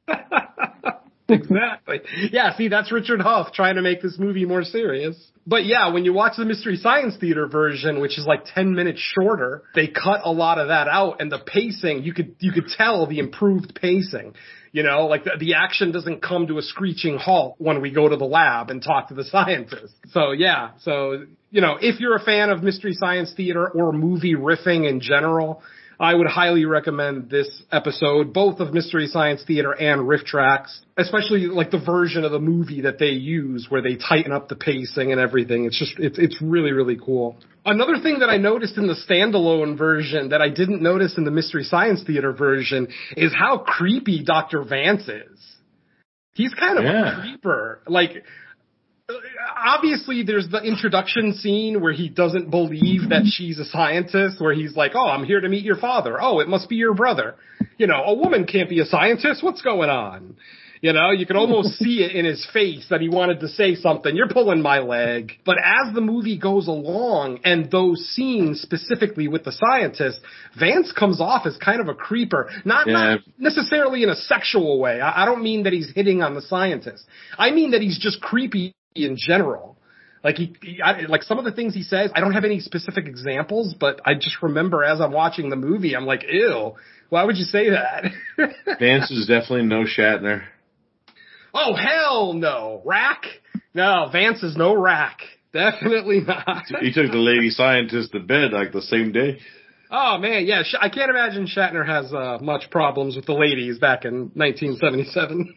exactly. Yeah, see, that's Richard Huff trying to make this movie more serious. But yeah, when you watch the Mystery Science Theater version, which is like 10 minutes shorter, they cut a lot of that out and the pacing, you could, you could tell the improved pacing. You know, like the, the action doesn't come to a screeching halt when we go to the lab and talk to the scientists. So yeah, so, you know, if you're a fan of Mystery Science Theater or movie riffing in general, I would highly recommend this episode, both of Mystery Science Theater and RiffTrax, especially like the version of the movie that they use where they tighten up the pacing and everything. It's just, it's, it's really, really cool. Another thing that I noticed in the standalone version that I didn't notice in the Mystery Science Theater version is how creepy Dr. Vance is. He's kind of Yeah. a creeper. Like, obviously there's the introduction scene where he doesn't believe that she's a scientist where he's like oh i'm here to meet your father. Oh it must be your brother. You know a woman can't be a scientist. What's going on? You know you can almost see it in his face that he wanted to say something. You're pulling my leg. But as the movie goes along and those scenes specifically with the scientist vance comes off as kind of a creeper. Not, Yeah. not necessarily in a sexual way. I, I don't mean that he's hitting on the scientist. I mean that he's just creepy in general. Like he, he I, like some of the things he says, I don't have any specific examples, but I just remember as I'm watching the movie, I'm like, ew, why would you say that? Vance is definitely no Shatner. oh hell no, Rack? No, Vance is no Rack. Definitely not. He took the lady scientist to bed like the same day. Oh man, yeah, I can't imagine Shatner has uh, much problems with the ladies back in 1977.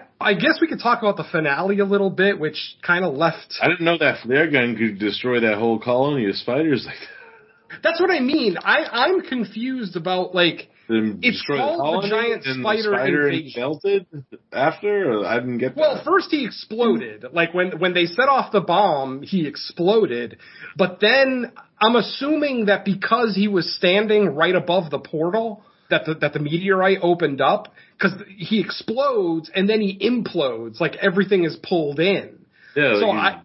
I guess we could talk about the finale a little bit, which kind of left. I didn't know that flare gun could destroy that whole colony of spiders like that. That's what I mean. I I'm confused about like It's destroy called the colony giant spider the spider invasion. melted after. I didn't get Well, first he exploded. Like when when they set off the bomb, he exploded. But then I'm assuming that because he was standing right above the portal, that the that the meteorite opened up because he explodes and then he implodes. Like everything is pulled in. yeah, So I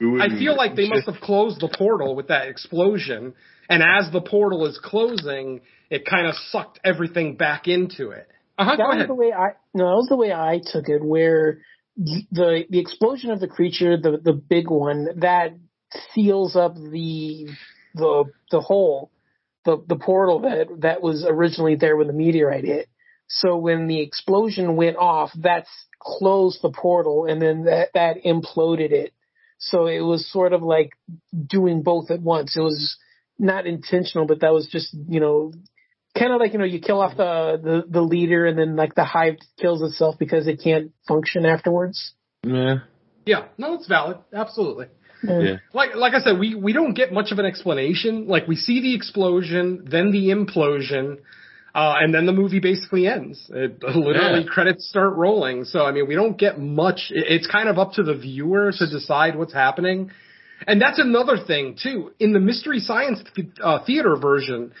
I feel like they must have closed the portal with that explosion, and as the portal is closing, it kind of sucked everything back into it. Uh-huh, that go was ahead. the way I no, that was the way I took it. Where the the explosion of the creature, the the big one, that seals up the the the hole, the the portal that that was originally there when the meteorite hit. So when the explosion went off, that's closed the portal, and then that that imploded it. So it was sort of like doing both at once. It was not intentional, but that was just you know kind of like you know you kill off the, the the leader and then like the hive kills itself because it can't function afterwards. Yeah. Yeah, no, it's valid. Absolutely. Yeah. Like like I said, we we don't get much of an explanation. Like we see the explosion, then the implosion, uh, and then the movie basically ends. It literally Yeah. credits start rolling. So I mean, we don't get much. It- It's kind of up to the viewer to decide what's happening. And that's another thing too. In the Mystery Science th- uh, Theater version,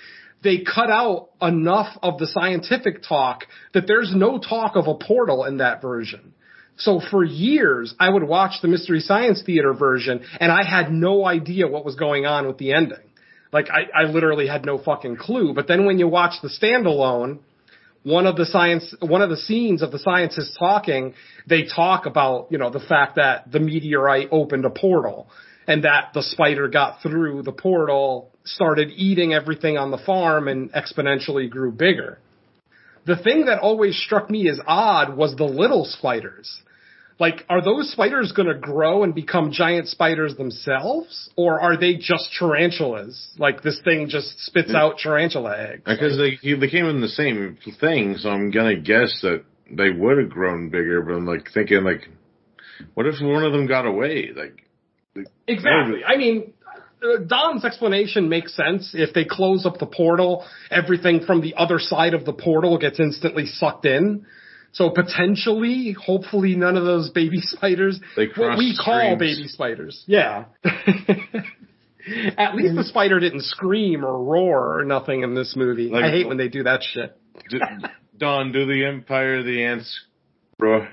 they cut out enough of the scientific talk that there's no talk of a portal in that version. So for years, I would watch the Mystery Science Theater version, and I had no idea what was going on with the ending. Like I, I literally had no fucking clue. But then when you watch the standalone, one of the science, one of the scenes of the scientists talking, they talk about, you know, the fact that the meteorite opened a portal and that the spider got through the portal, started eating everything on the farm and exponentially grew bigger. The thing that always struck me as odd was the little spiders. Like, are those spiders gonna grow and become giant spiders themselves? Or are they just tarantulas? Like, this thing just spits out tarantula eggs? Because they they came in the same thing, so I'm gonna guess that they would have grown bigger. But I'm like thinking like, what if one of them got away? Like, Exactly. I mean, Don's explanation makes sense. If they close up the portal, everything from the other side of the portal gets instantly sucked in. So potentially, hopefully none of those baby spiders, They what we call baby spiders. Yeah. At least the spider didn't scream or roar or nothing in this movie. Like- I hate when they do that shit. d- Don, do the Empire of the Ants, bro.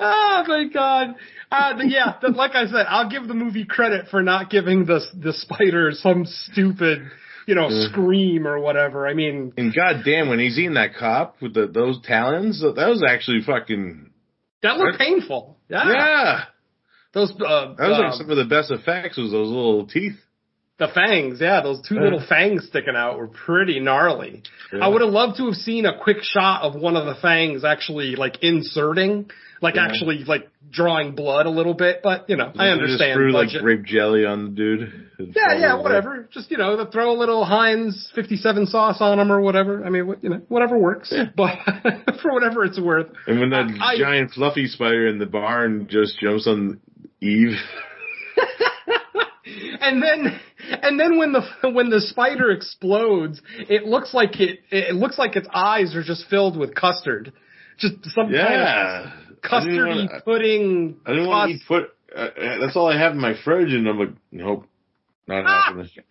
oh my god. Uh, yeah, like I said, I'll give the movie credit for not giving the the spider some stupid, you know, Yeah. scream or whatever. I mean, and goddamn, when he's eating that cop with the, those talons, that was actually fucking that looked painful. Yeah, yeah. those uh, That was like uh, some of the best effects was those little teeth. The fangs. Yeah, those two little fangs sticking out were pretty gnarly. Yeah. I would have loved to have seen a quick shot of one of the fangs actually like inserting, like Yeah. actually like drawing blood a little bit. But you know, I understand. Just threw like grape jelly on the dude. Yeah, yeah, whatever. Just you know, throw a little Heinz 57 sauce on them or whatever. I mean, you know, whatever works. Yeah. But for whatever it's worth. And when that I- giant fluffy spider in the barn just jumps on Eve. And then, and then when the when the spider explodes, it looks like it it looks like its eyes are just filled with custard, just some kind Yeah. of I didn't custardy wanna- pudding. I didn't want to eat put. Uh, uh, that's all I have in my fridge, and I'm like, nope, not happening.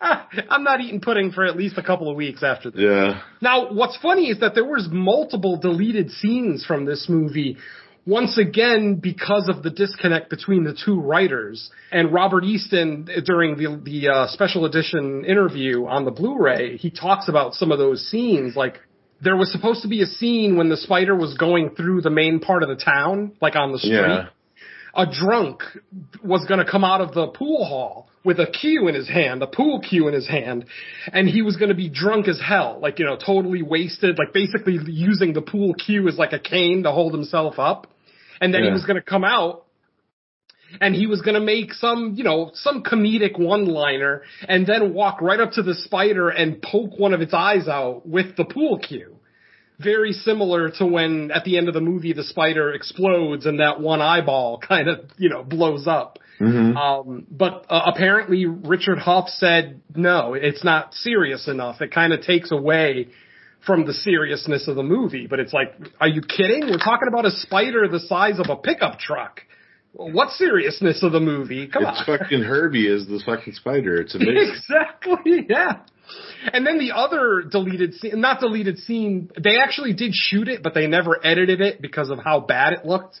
I'm not eating pudding for at least a couple of weeks after this. Yeah, Now, what's funny is that there was multiple deleted scenes from this movie. Once again, because of the disconnect between the two writers and Robert Easton during the the uh, special edition interview on the Blu-ray, he talks about some of those scenes. Like there was supposed to be a scene when the spider was going through the main part of the town, like on the street yeah. a drunk was going to come out of the pool hall with a cue in his hand, a pool cue in his hand, and he was going to be drunk as hell, like, you know, totally wasted, like basically using the pool cue as like a cane to hold himself up. And then he was going to come out and he was gonna make some, you know, some comedic one-liner and then walk right up to the spider and poke one of its eyes out with the pool cue. Very similar to when at the end of the movie the spider explodes and that one eyeball kind of, you know, blows up. Mm-hmm. Um, but uh, apparently Richard Huff said no, it's not serious enough. It kind of takes away from the seriousness of the movie. But it's like, are you kidding? We're talking about a spider the size of a pickup truck. What seriousness of the movie? Come it's on. fucking Herbie is the fucking spider. It's amazing. exactly, yeah. And then the other deleted scene, not deleted scene, they actually did shoot it, but they never edited it because of how bad it looked.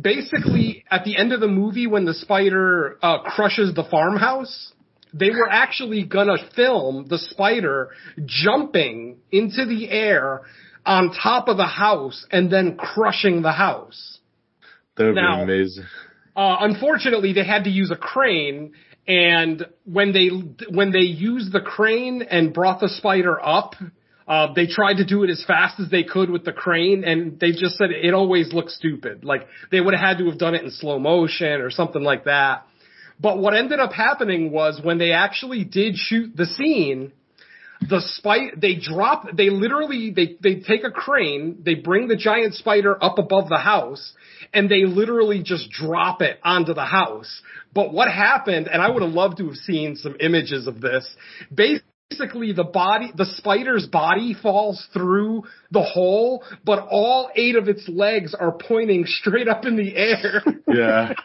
Basically, at the end of the movie, when the spider uh, crushes the farmhouse, they were actually gonna film the spider jumping into the air on top of the house and then crushing the house. That would Now- be amazing. Uh, unfortunately, they had to use a crane, and when they when they used the crane and brought the spider up, uh, they tried to do it as fast as they could with the crane, and they just said it always looked stupid. Like they would have had to have done it in slow motion or something like that. But what ended up happening was when they actually did shoot the scene, the spider they drop they literally they they take a crane they bring the giant spider up above the house and they literally just drop it onto the house but what happened and i would have loved to have seen some images of this basically the body the spider's body falls through the hole but all eight of its legs are pointing straight up in the air Yeah.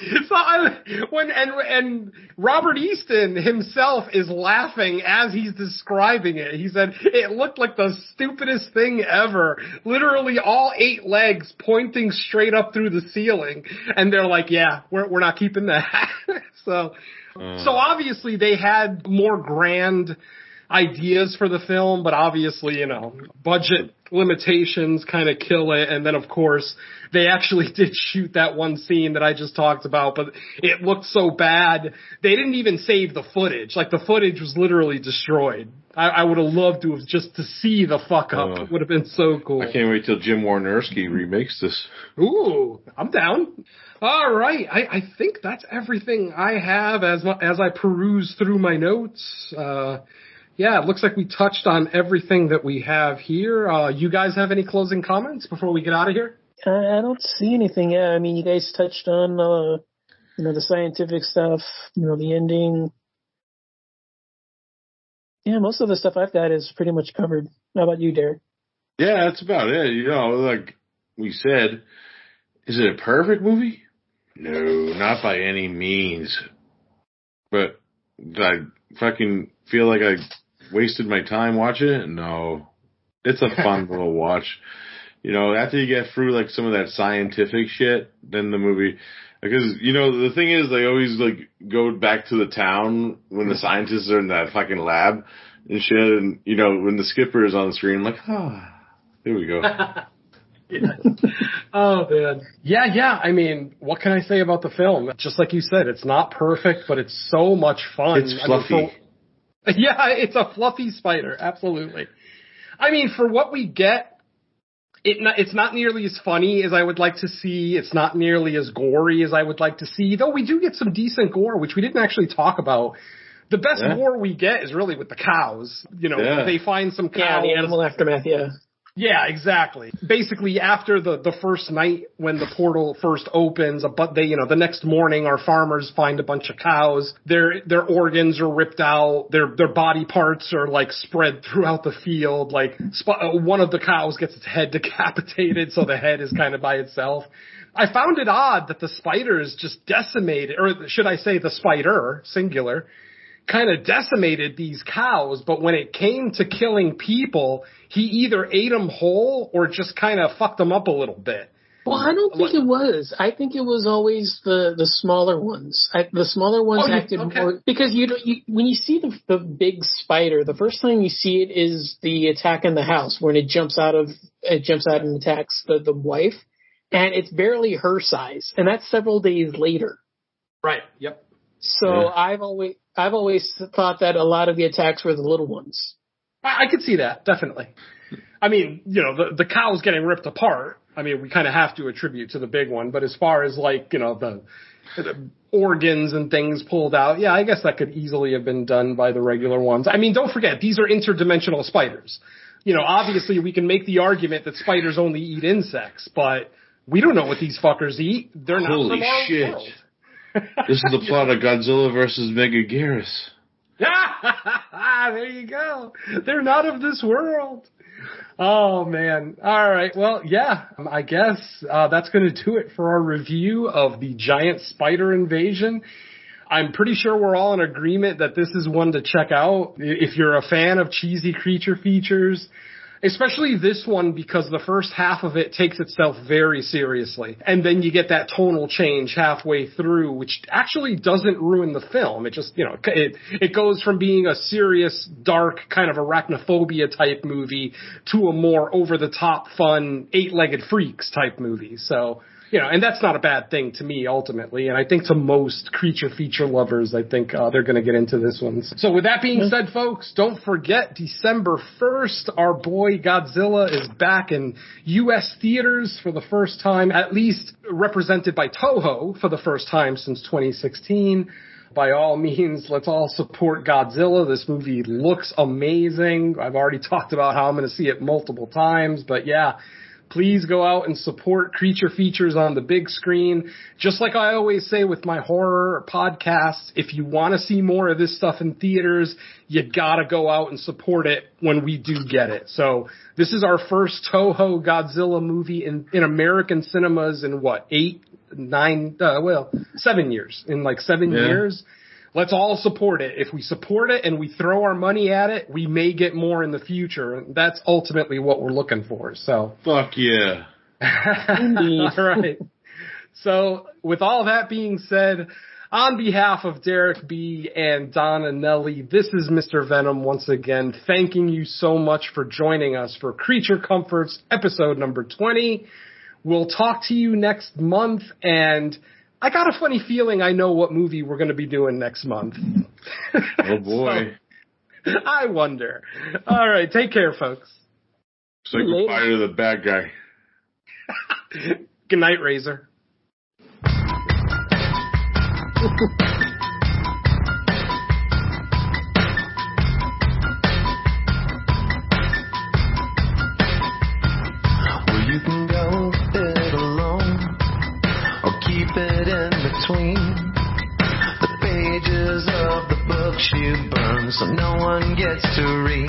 so I, when and and Robert Easton himself is laughing as he's describing it. He said it looked like the stupidest thing ever. Literally all eight legs pointing straight up through the ceiling, and they're like, "Yeah, we're we're not keeping that." so, uh. so obviously they had more grand ideas for the film, but obviously, you know, budget limitations kind of kill it. And then of course, they actually did shoot that one scene that I just talked about, but it looked so bad. They didn't even save the footage. Like the footage was literally destroyed. I, I would have loved to have just to see the fuck up. Oh. it would have been so cool. I can't wait till Jim Wynorski remakes this. Ooh, I'm down. All right, I, I think that's everything I have as as I peruse through my notes. Uh, yeah, it looks like we touched on everything that we have here. Uh, you guys have any closing comments before we get out of here? I, I don't see anything. Yeah, I mean, you guys touched on, uh, you know, the scientific stuff, you know, the ending. Yeah, most of the stuff I've got is pretty much covered. How about you, Derek? Yeah, that's about it. You know, like we said, is it a perfect movie? No, not by any means. But I fucking feel like I wasted my time watching it? No. It's a fun little watch. You know, after you get through like some of that scientific shit, then the movie, because you know the thing is they always like go back to the town when the scientists are in that fucking lab and shit, and you know when the skipper is on the screen, like ah, here we go. Yeah. oh man. Yeah, yeah. I mean, what can I say about the film? Just like you said, it's not perfect, but it's so much fun. It's I mean, fluffy. For- yeah, it's a fluffy spider. Absolutely. I mean, for what we get, it not, it's not nearly as funny as I would like to see. It's not nearly as gory as I would like to see, though we do get some decent gore, which we didn't actually talk about. The best Yeah. gore we get is really with the cows. You know, Yeah. they find some cows. Yeah, the animal aftermath. Yeah. Yeah, exactly. Basically, after the the first night when the portal first opens, but they you know the next morning our farmers find a bunch of cows. Their their organs are ripped out. Their their body parts are like spread throughout the field. Like uh, one of the cows gets its head decapitated, so the head is kind of by itself. I found it odd that the spiders just decimated, or should I say the spider, singular, kind of decimated these cows, but when it came to killing people, he either ate them whole or just kind of fucked them up a little bit. Well, I don't think it was. I think it was always the the smaller ones. I, the smaller ones Oh, acted okay. more because you, don't- you when you see the the big spider, the first time you see it is the attack in the house when it jumps out of it jumps out and attacks the the wife, and it's barely her size, and that's several days later. Right. Yep. So Yeah. I've always I've always thought that a lot of the attacks were the little ones. I, I could see that definitely. I mean, you know, the the cow's getting ripped apart. I mean, we kind of have to attribute to the big one, but as far as like, you know, the, the organs and things pulled out, yeah, I guess that could easily have been done by the regular ones. I mean, don't forget, these are interdimensional spiders. You know, obviously we can make the argument that spiders only eat insects, but we don't know what these fuckers eat. They're not Holy from our shit. world. This is the plot of Godzilla versus Megaguirus. there you go. They're not of this world. Oh man. All right. Well, yeah, I guess uh, that's going to do it for our review of the giant spider invasion. I'm pretty sure we're all in agreement that this is one to check out if you're a fan of cheesy creature features. Especially this one because the first half of it takes itself very seriously. And then you get that tonal change halfway through, which actually doesn't ruin the film. It just, you know, it, it goes from being a serious, dark, kind of arachnophobia type movie to a more over the top fun, eight legged freaks type movie. So, you know, and that's not a bad thing to me ultimately. And I think to most creature feature lovers, I think uh, they're going to get into this one. So with that being said, folks, don't forget December 1st, our boy Godzilla is back in U.S. theaters for the first time, at least represented by Toho for the first time since 2016 by all means, let's all support Godzilla. This movie looks amazing. I've already talked about how I'm going to see it multiple times, but yeah, please go out and support creature features on the big screen. Just like I always say with my horror podcasts, if you want to see more of this stuff in theaters, you gotta go out and support it when we do get it. So this is our first Toho Godzilla movie in, in American cinemas in what, eight, nine, uh, well, seven years. In like seven Yeah. years. Let's all support it. If we support it and we throw our money at it, we may get more in the future. And that's ultimately what we're looking for. So, Fuck yeah. Indeed. all right. So, with all that being said, on behalf of Derek B and Don Anelli, this is Mr. Venom once again, thanking you so much for joining us for Creature Comforts episode number 20. We'll talk to you next month and I got a funny feeling I know what movie we're going to be doing next month. Oh boy. So, I wonder. All right, take care, folks. Say goodbye to the bad guy. Good night, Razor. you burn so no one gets to read.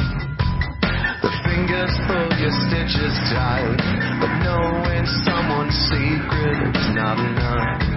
The fingers pull your stitches tight, but knowing someone's secret is not enough.